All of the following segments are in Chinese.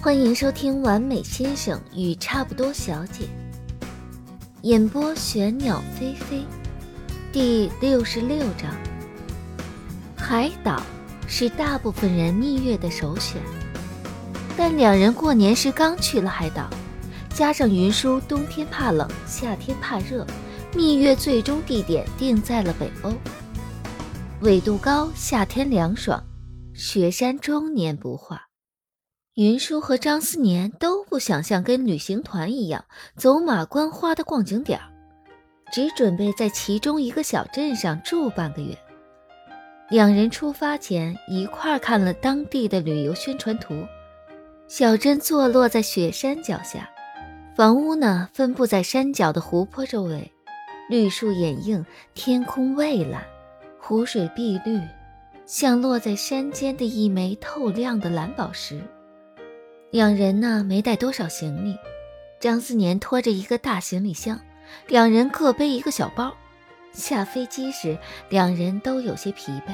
欢迎收听《完美先生与差不多小姐》，演播玄鸟飞飞，第六十六章。海岛是大部分人蜜月的首选，但两人过年时刚去了海岛，加上云舒冬天怕冷，夏天怕热，蜜月最终地点定在了北欧。纬度高，夏天凉爽，雪山终年不化。云舒和张思年都不想像跟旅行团一样走马观花的逛景点只准备在其中一个小镇上住半个月。两人出发前一块看了当地的旅游宣传图。小镇坐落在雪山脚下，房屋呢分布在山脚的湖泊周围，绿树掩映，天空蔚蓝，湖水碧绿，像落在山间的一枚透亮的蓝宝石。两人呢没带多少行李，张思年拖着一个大行李箱，两人各背一个小包。下飞机时，两人都有些疲惫。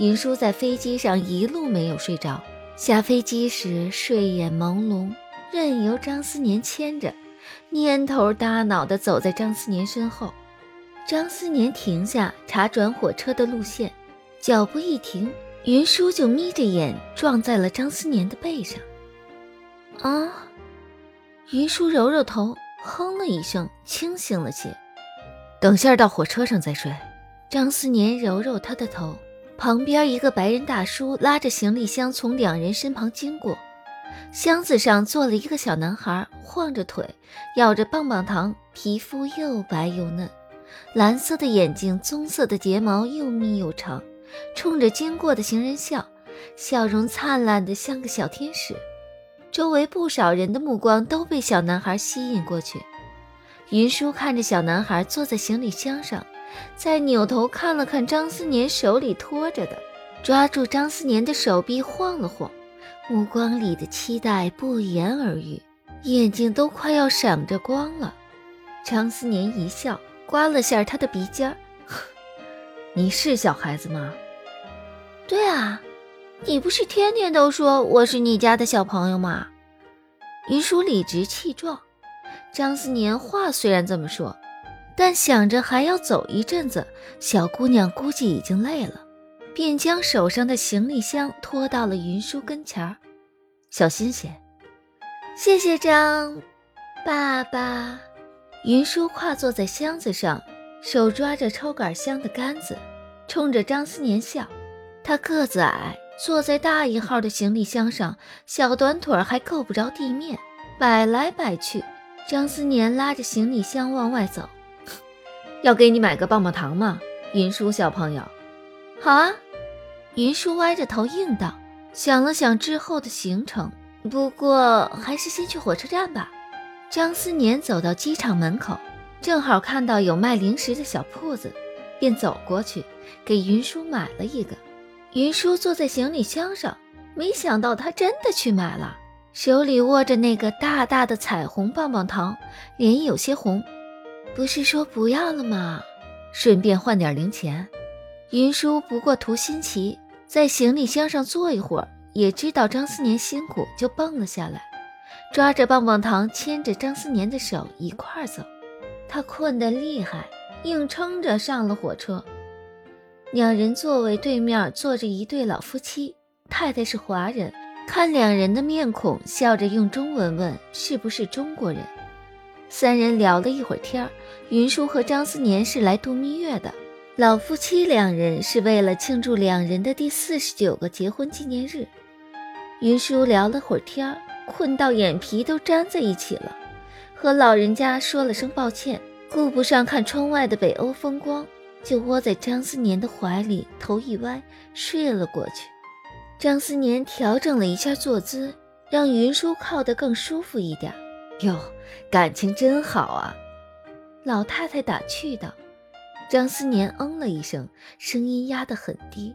云舒在飞机上一路没有睡着，下飞机时睡眼朦胧，任由张思年牵着，蔫头耷脑地走在张思年身后。张思年停下查转火车的路线，脚步一停，云舒就眯着眼撞在了张思年的背上。啊！云舒揉揉头，哼了一声，清醒了些。等下到火车上再睡。张思年揉揉他的头，旁边一个白人大叔拉着行李箱从两人身旁经过，箱子上坐了一个小男孩，晃着腿，咬着棒棒糖，皮肤又白又嫩，蓝色的眼睛，棕色的睫毛又密又长，冲着经过的行人笑，笑容灿烂的像个小天使。周围不少人的目光都被小男孩吸引过去。云舒看着小男孩坐在行李箱上，再扭头看了看张思年手里托着的，抓住张思年的手臂晃了晃，目光里的期待不言而喻，眼睛都快要闪着光了。张思年一笑，刮了下他的鼻尖儿：“ 你是小孩子吗？”“对啊。”你不是天天都说我是你家的小朋友吗？云舒理直气壮。张思年话虽然这么说，但想着还要走一阵子，小姑娘估计已经累了，便将手上的行李箱拖到了云舒跟前儿。小心些，谢谢张爸爸。云舒跨坐在箱子上，手抓着抽杆箱的杆子，冲着张思年笑。他个子矮。坐在大一号的行李箱上，小短腿还够不着地面，摆来摆去。张思年拉着行李箱往外走，要给你买个棒棒糖吗？云舒小朋友，好啊。云舒歪着头应道，想了想之后的行程，不过还是先去火车站吧。张思年走到机场门口，正好看到有卖零食的小铺子，便走过去给云舒买了一个。云舒坐在行李箱上，没想到他真的去买了，手里握着那个大大的彩虹棒棒糖，脸有些红。不是说不要了吗？顺便换点零钱。云舒不过图新奇，在行李箱上坐一会儿，也知道张思年辛苦，就蹦了下来，抓着棒棒糖，牵着张思年的手一块儿走。他困得厉害，硬撑着上了火车。两人座位对面坐着一对老夫妻，太太是华人，看两人的面孔，笑着用中文问是不是中国人。三人聊了一会儿天云舒和张思年是来度蜜月的，老夫妻两人是为了庆祝两人的第四十九个结婚纪念日。云舒聊了会儿天困到眼皮都粘在一起了，和老人家说了声抱歉，顾不上看窗外的北欧风光。就窝在张思年的怀里，头一歪睡了过去。张思年调整了一下坐姿，让云舒靠得更舒服一点。哟，感情真好啊！老太太打趣道。张思年嗯了一声，声音压得很低，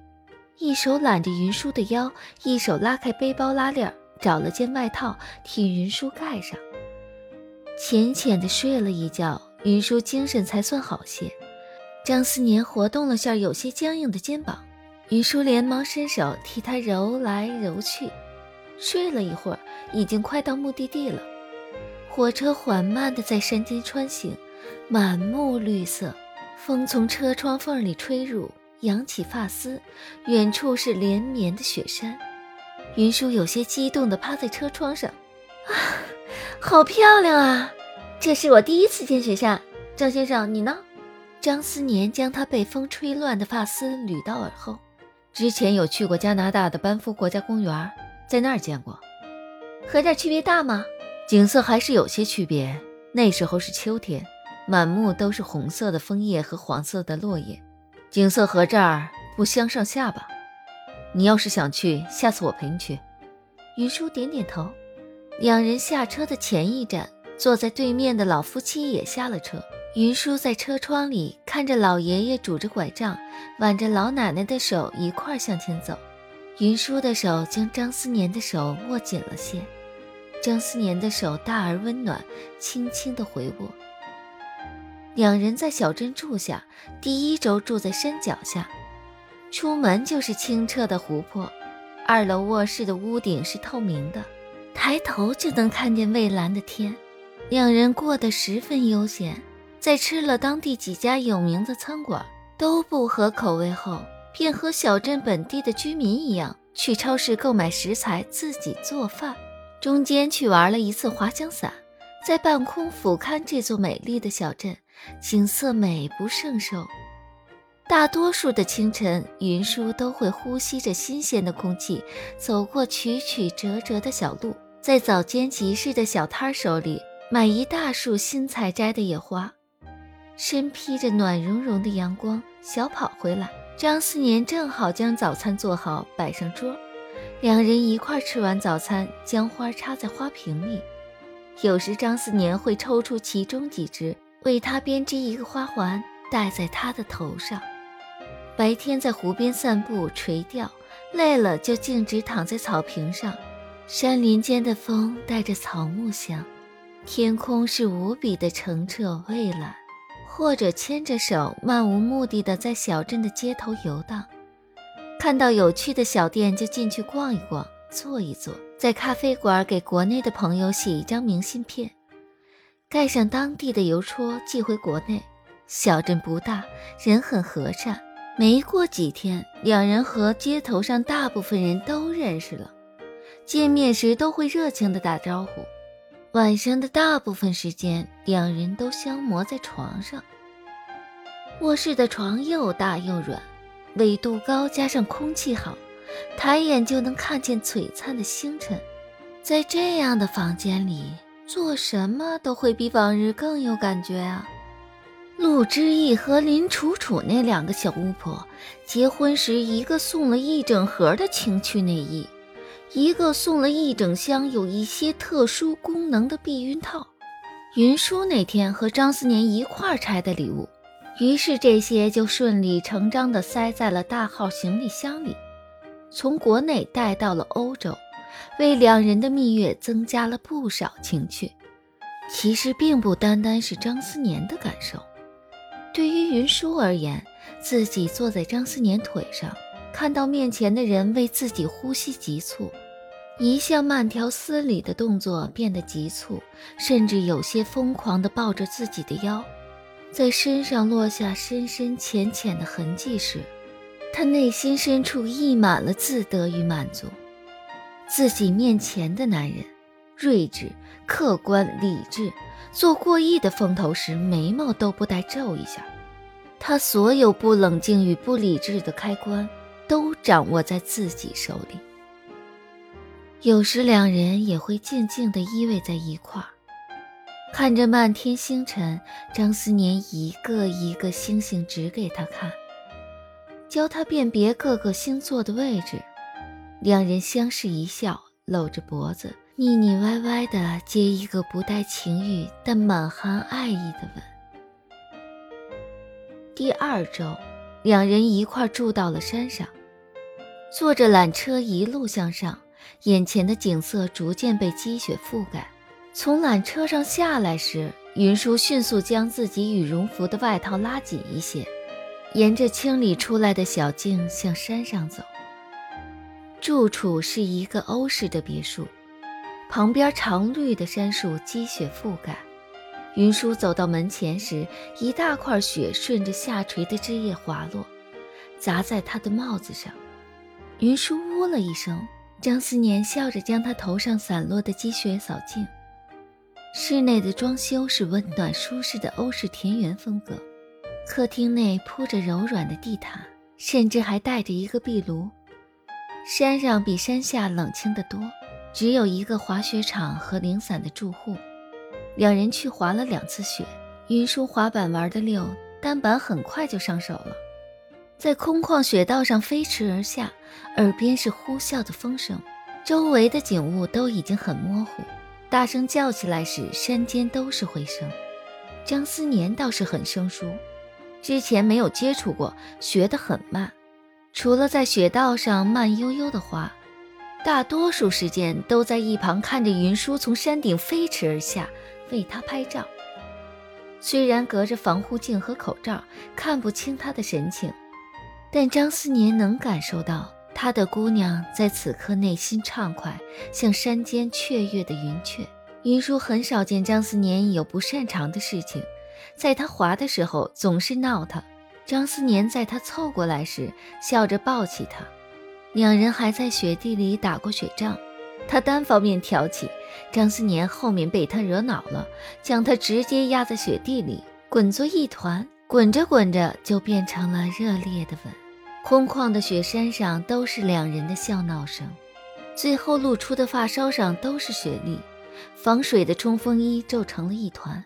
一手揽着云舒的腰，一手拉开背包拉链，找了件外套替云舒盖上。浅浅的睡了一觉，云舒精神才算好些。张思年活动了下有些僵硬的肩膀，云舒连忙伸手替他揉来揉去，睡了一会儿，已经快到目的地了。火车缓慢地在山间穿行，满目绿色，风从车窗缝里吹入，扬起发丝。远处是连绵的雪山。云舒有些激动地趴在车窗上，啊，好漂亮啊！这是我第一次见雪山。张先生，你呢？张思年将他被风吹乱的发丝捋到耳后。之前有去过加拿大的班夫国家公园，在那儿见过。和这儿区别大吗？景色还是有些区别。那时候是秋天，满目都是红色的枫叶和黄色的落叶，景色和这儿不相上下吧？你要是想去，下次我陪你去。云舒点点头。两人下车的前一站，坐在对面的老夫妻也下了车。云舒在车窗里看着老爷爷拄着拐杖，挽着老奶奶的手一块向前走。云舒的手将张思年的手握紧了些，张思年的手大而温暖，轻轻的回握。两人在小镇住下，第一周住在山脚下，出门就是清澈的湖泊。二楼卧室的屋顶是透明的，抬头就能看见蔚蓝的天。两人过得十分悠闲。在吃了当地几家有名的餐馆都不合口味后，便和小镇本地的居民一样，去超市购买食材，自己做饭。中间去玩了一次滑翔伞，在半空俯瞰这座美丽的小镇，景色美不胜收。大多数的清晨，云舒都会呼吸着新鲜的空气，走过曲曲折折的小路，在早间集市的小摊手里买一大束新采摘的野花。身披着暖融融的阳光，小跑回来。张思年正好将早餐做好，摆上桌，两人一块吃完早餐，将花插在花瓶里。有时张思年会抽出其中几枝，为他编织一个花环，戴在他的头上。白天在湖边散步垂钓，累了就径直躺在草坪上。山林间的风带着草木香，天空是无比的澄澈蔚蓝。或者牵着手，漫无目的的在小镇的街头游荡，看到有趣的小店就进去逛一逛，坐一坐，在咖啡馆给国内的朋友写一张明信片，盖上当地的邮戳寄回国内。小镇不大，人很和善，没过几天，两人和街头上大部分人都认识了，见面时都会热情的打招呼。晚上的大部分时间，两人都消磨在床上。卧室的床又大又软，纬度高，加上空气好，抬眼就能看见璀璨的星辰。在这样的房间里，做什么都会比往日更有感觉啊！陆之意和林楚楚那两个小巫婆，结婚时一个送了一整盒的情趣内衣。一个送了一整箱有一些特殊功能的避孕套，云舒那天和张思年一块儿拆的礼物，于是这些就顺理成章地塞在了大号行李箱里，从国内带到了欧洲，为两人的蜜月增加了不少情趣。其实并不单单是张思年的感受，对于云舒而言，自己坐在张思年腿上。看到面前的人为自己呼吸急促，一向慢条斯理的动作变得急促，甚至有些疯狂地抱着自己的腰，在身上落下深深浅浅的痕迹时，他内心深处溢满了自得与满足。自己面前的男人，睿智、客观、理智，做过亿的风头时，眉毛都不带皱一下。他所有不冷静与不理智的开关。都掌握在自己手里。有时两人也会静静地依偎在一块儿，看着漫天星辰。张思年一个一个星星指给他看，教他辨别各个星座的位置。两人相视一笑，搂着脖子，腻腻歪歪地接一个不带情欲但满含爱意的吻。第二周，两人一块住到了山上。坐着缆车一路向上，眼前的景色逐渐被积雪覆盖。从缆车上下来时，云舒迅速将自己羽绒服的外套拉紧一些，沿着清理出来的小径向山上走。住处是一个欧式的别墅，旁边常绿的杉树积雪覆盖。云舒走到门前时，一大块雪顺着下垂的枝叶滑落，砸在他的帽子上。云舒呜了一声，张思年笑着将他头上散落的积雪扫净。室内的装修是温暖舒适的欧式田园风格，客厅内铺着柔软的地毯，甚至还带着一个壁炉。山上比山下冷清得多，只有一个滑雪场和零散的住户。两人去滑了两次雪，云舒滑板玩得溜，单板很快就上手了，在空旷雪道上飞驰而下，耳边是呼啸的风声，周围的景物都已经很模糊。大声叫起来时，山间都是回声。张思年倒是很生疏，之前没有接触过，学得很慢，除了在雪道上慢悠悠的滑，大多数时间都在一旁看着云舒从山顶飞驰而下。为他拍照，虽然隔着防护镜和口罩看不清他的神情，但张思年能感受到他的姑娘在此刻内心畅快，像山间雀跃的云雀。云舒很少见张思年有不擅长的事情，在他滑的时候总是闹他。张思年在他凑过来时，笑着抱起他，两人还在雪地里打过雪仗。他单方面挑起，张思年后面被他惹恼了，将他直接压在雪地里，滚作一团，滚着滚着就变成了热烈的吻。空旷的雪山上都是两人的笑闹声，最后露出的发梢上都是雪粒，防水的冲锋衣皱成了一团。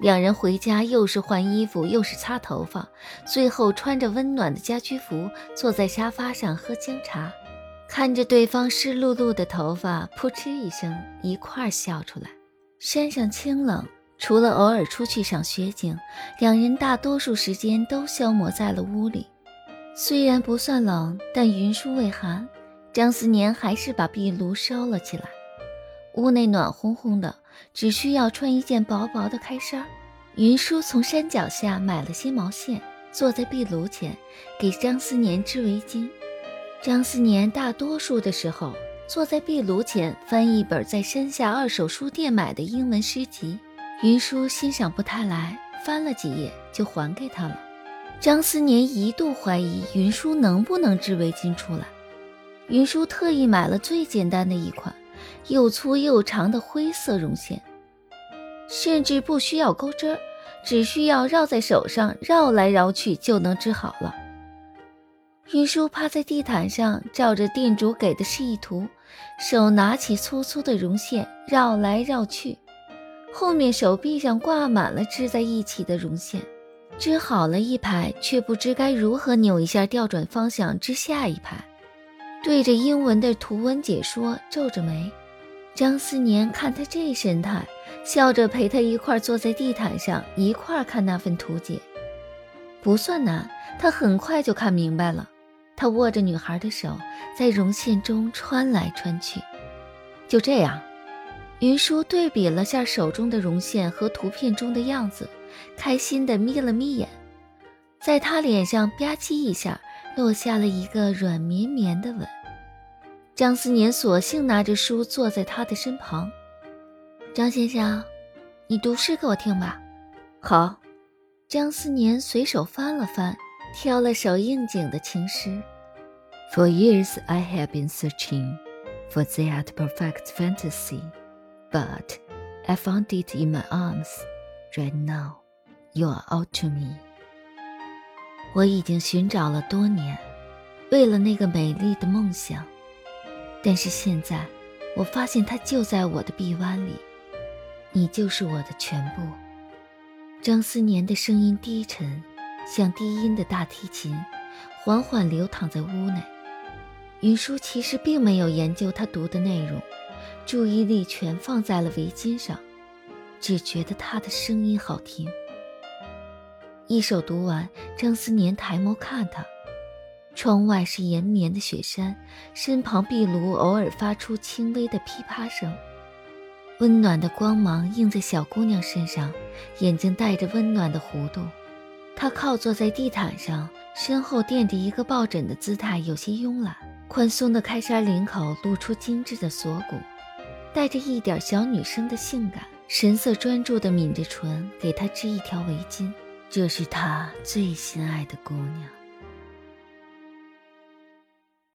两人回家又是换衣服又是擦头发，最后穿着温暖的家居服坐在沙发上喝姜茶。看着对方湿漉漉的头发，扑哧一声，一块笑出来。山上清冷，除了偶尔出去赏雪景，两人大多数时间都消磨在了屋里。虽然不算冷，但云舒未寒，张思年还是把壁炉烧了起来。屋内暖烘烘的，只需要穿一件薄薄的开衫。云舒从山脚下买了些毛线，坐在壁炉前，给张思年织围巾。张思年大多数的时候坐在壁炉前翻一本在山下二手书店买的英文诗集，云舒欣赏不太来，翻了几页就还给他了。张思年一度怀疑云舒能不能织围巾出来，云舒特意买了最简单的一款，又粗又长的灰色绒线，甚至不需要钩针，只需要绕在手上绕来绕去就能织好了。云舒趴在地毯上，照着店主给的示意图，手拿起粗粗的绒线，绕来绕去。后面手臂上挂满了织在一起的绒线，织好了一排，却不知该如何扭一下调转方向织下一排。对着英文的图文解说，皱着眉。张思年看他这神态，笑着陪他一块坐在地毯上，一块看那份图解。不算难，他很快就看明白了。他握着女孩的手，在绒线中穿来穿去。就这样，云舒对比了下手中的绒线和图片中的样子，开心的眯了眯眼。在他脸上吧唧一下，落下了一个软绵绵的吻。张思年索性拿着书坐在他的身旁。张先生，你读诗给我听吧。好。张思年随手翻了翻。挑了首应景的情诗。For years I have been searching for that perfect fantasy, but I found it in my arms. Right now, you are all to me. 我已经寻找了多年，为了那个美丽的梦想，但是现在，我发现它就在我的臂弯里。你就是我的全部。张思年的声音低沉。像低音的大提琴，缓缓流淌在屋内。云舒其实并没有研究他读的内容，注意力全放在了围巾上，只觉得他的声音好听。一首读完，张思年抬眸看他，窗外是延绵的雪山，身旁壁炉偶尔发出轻微的噼啪声，温暖的光芒映在小姑娘身上，眼睛带着温暖的弧度。她靠坐在地毯上，身后垫着一个抱枕的姿态有些慵懒。宽松的开衫领口露出精致的锁骨，带着一点小女生的性感，神色专注地抿着唇，给她织一条围巾。这是他最心爱的姑娘。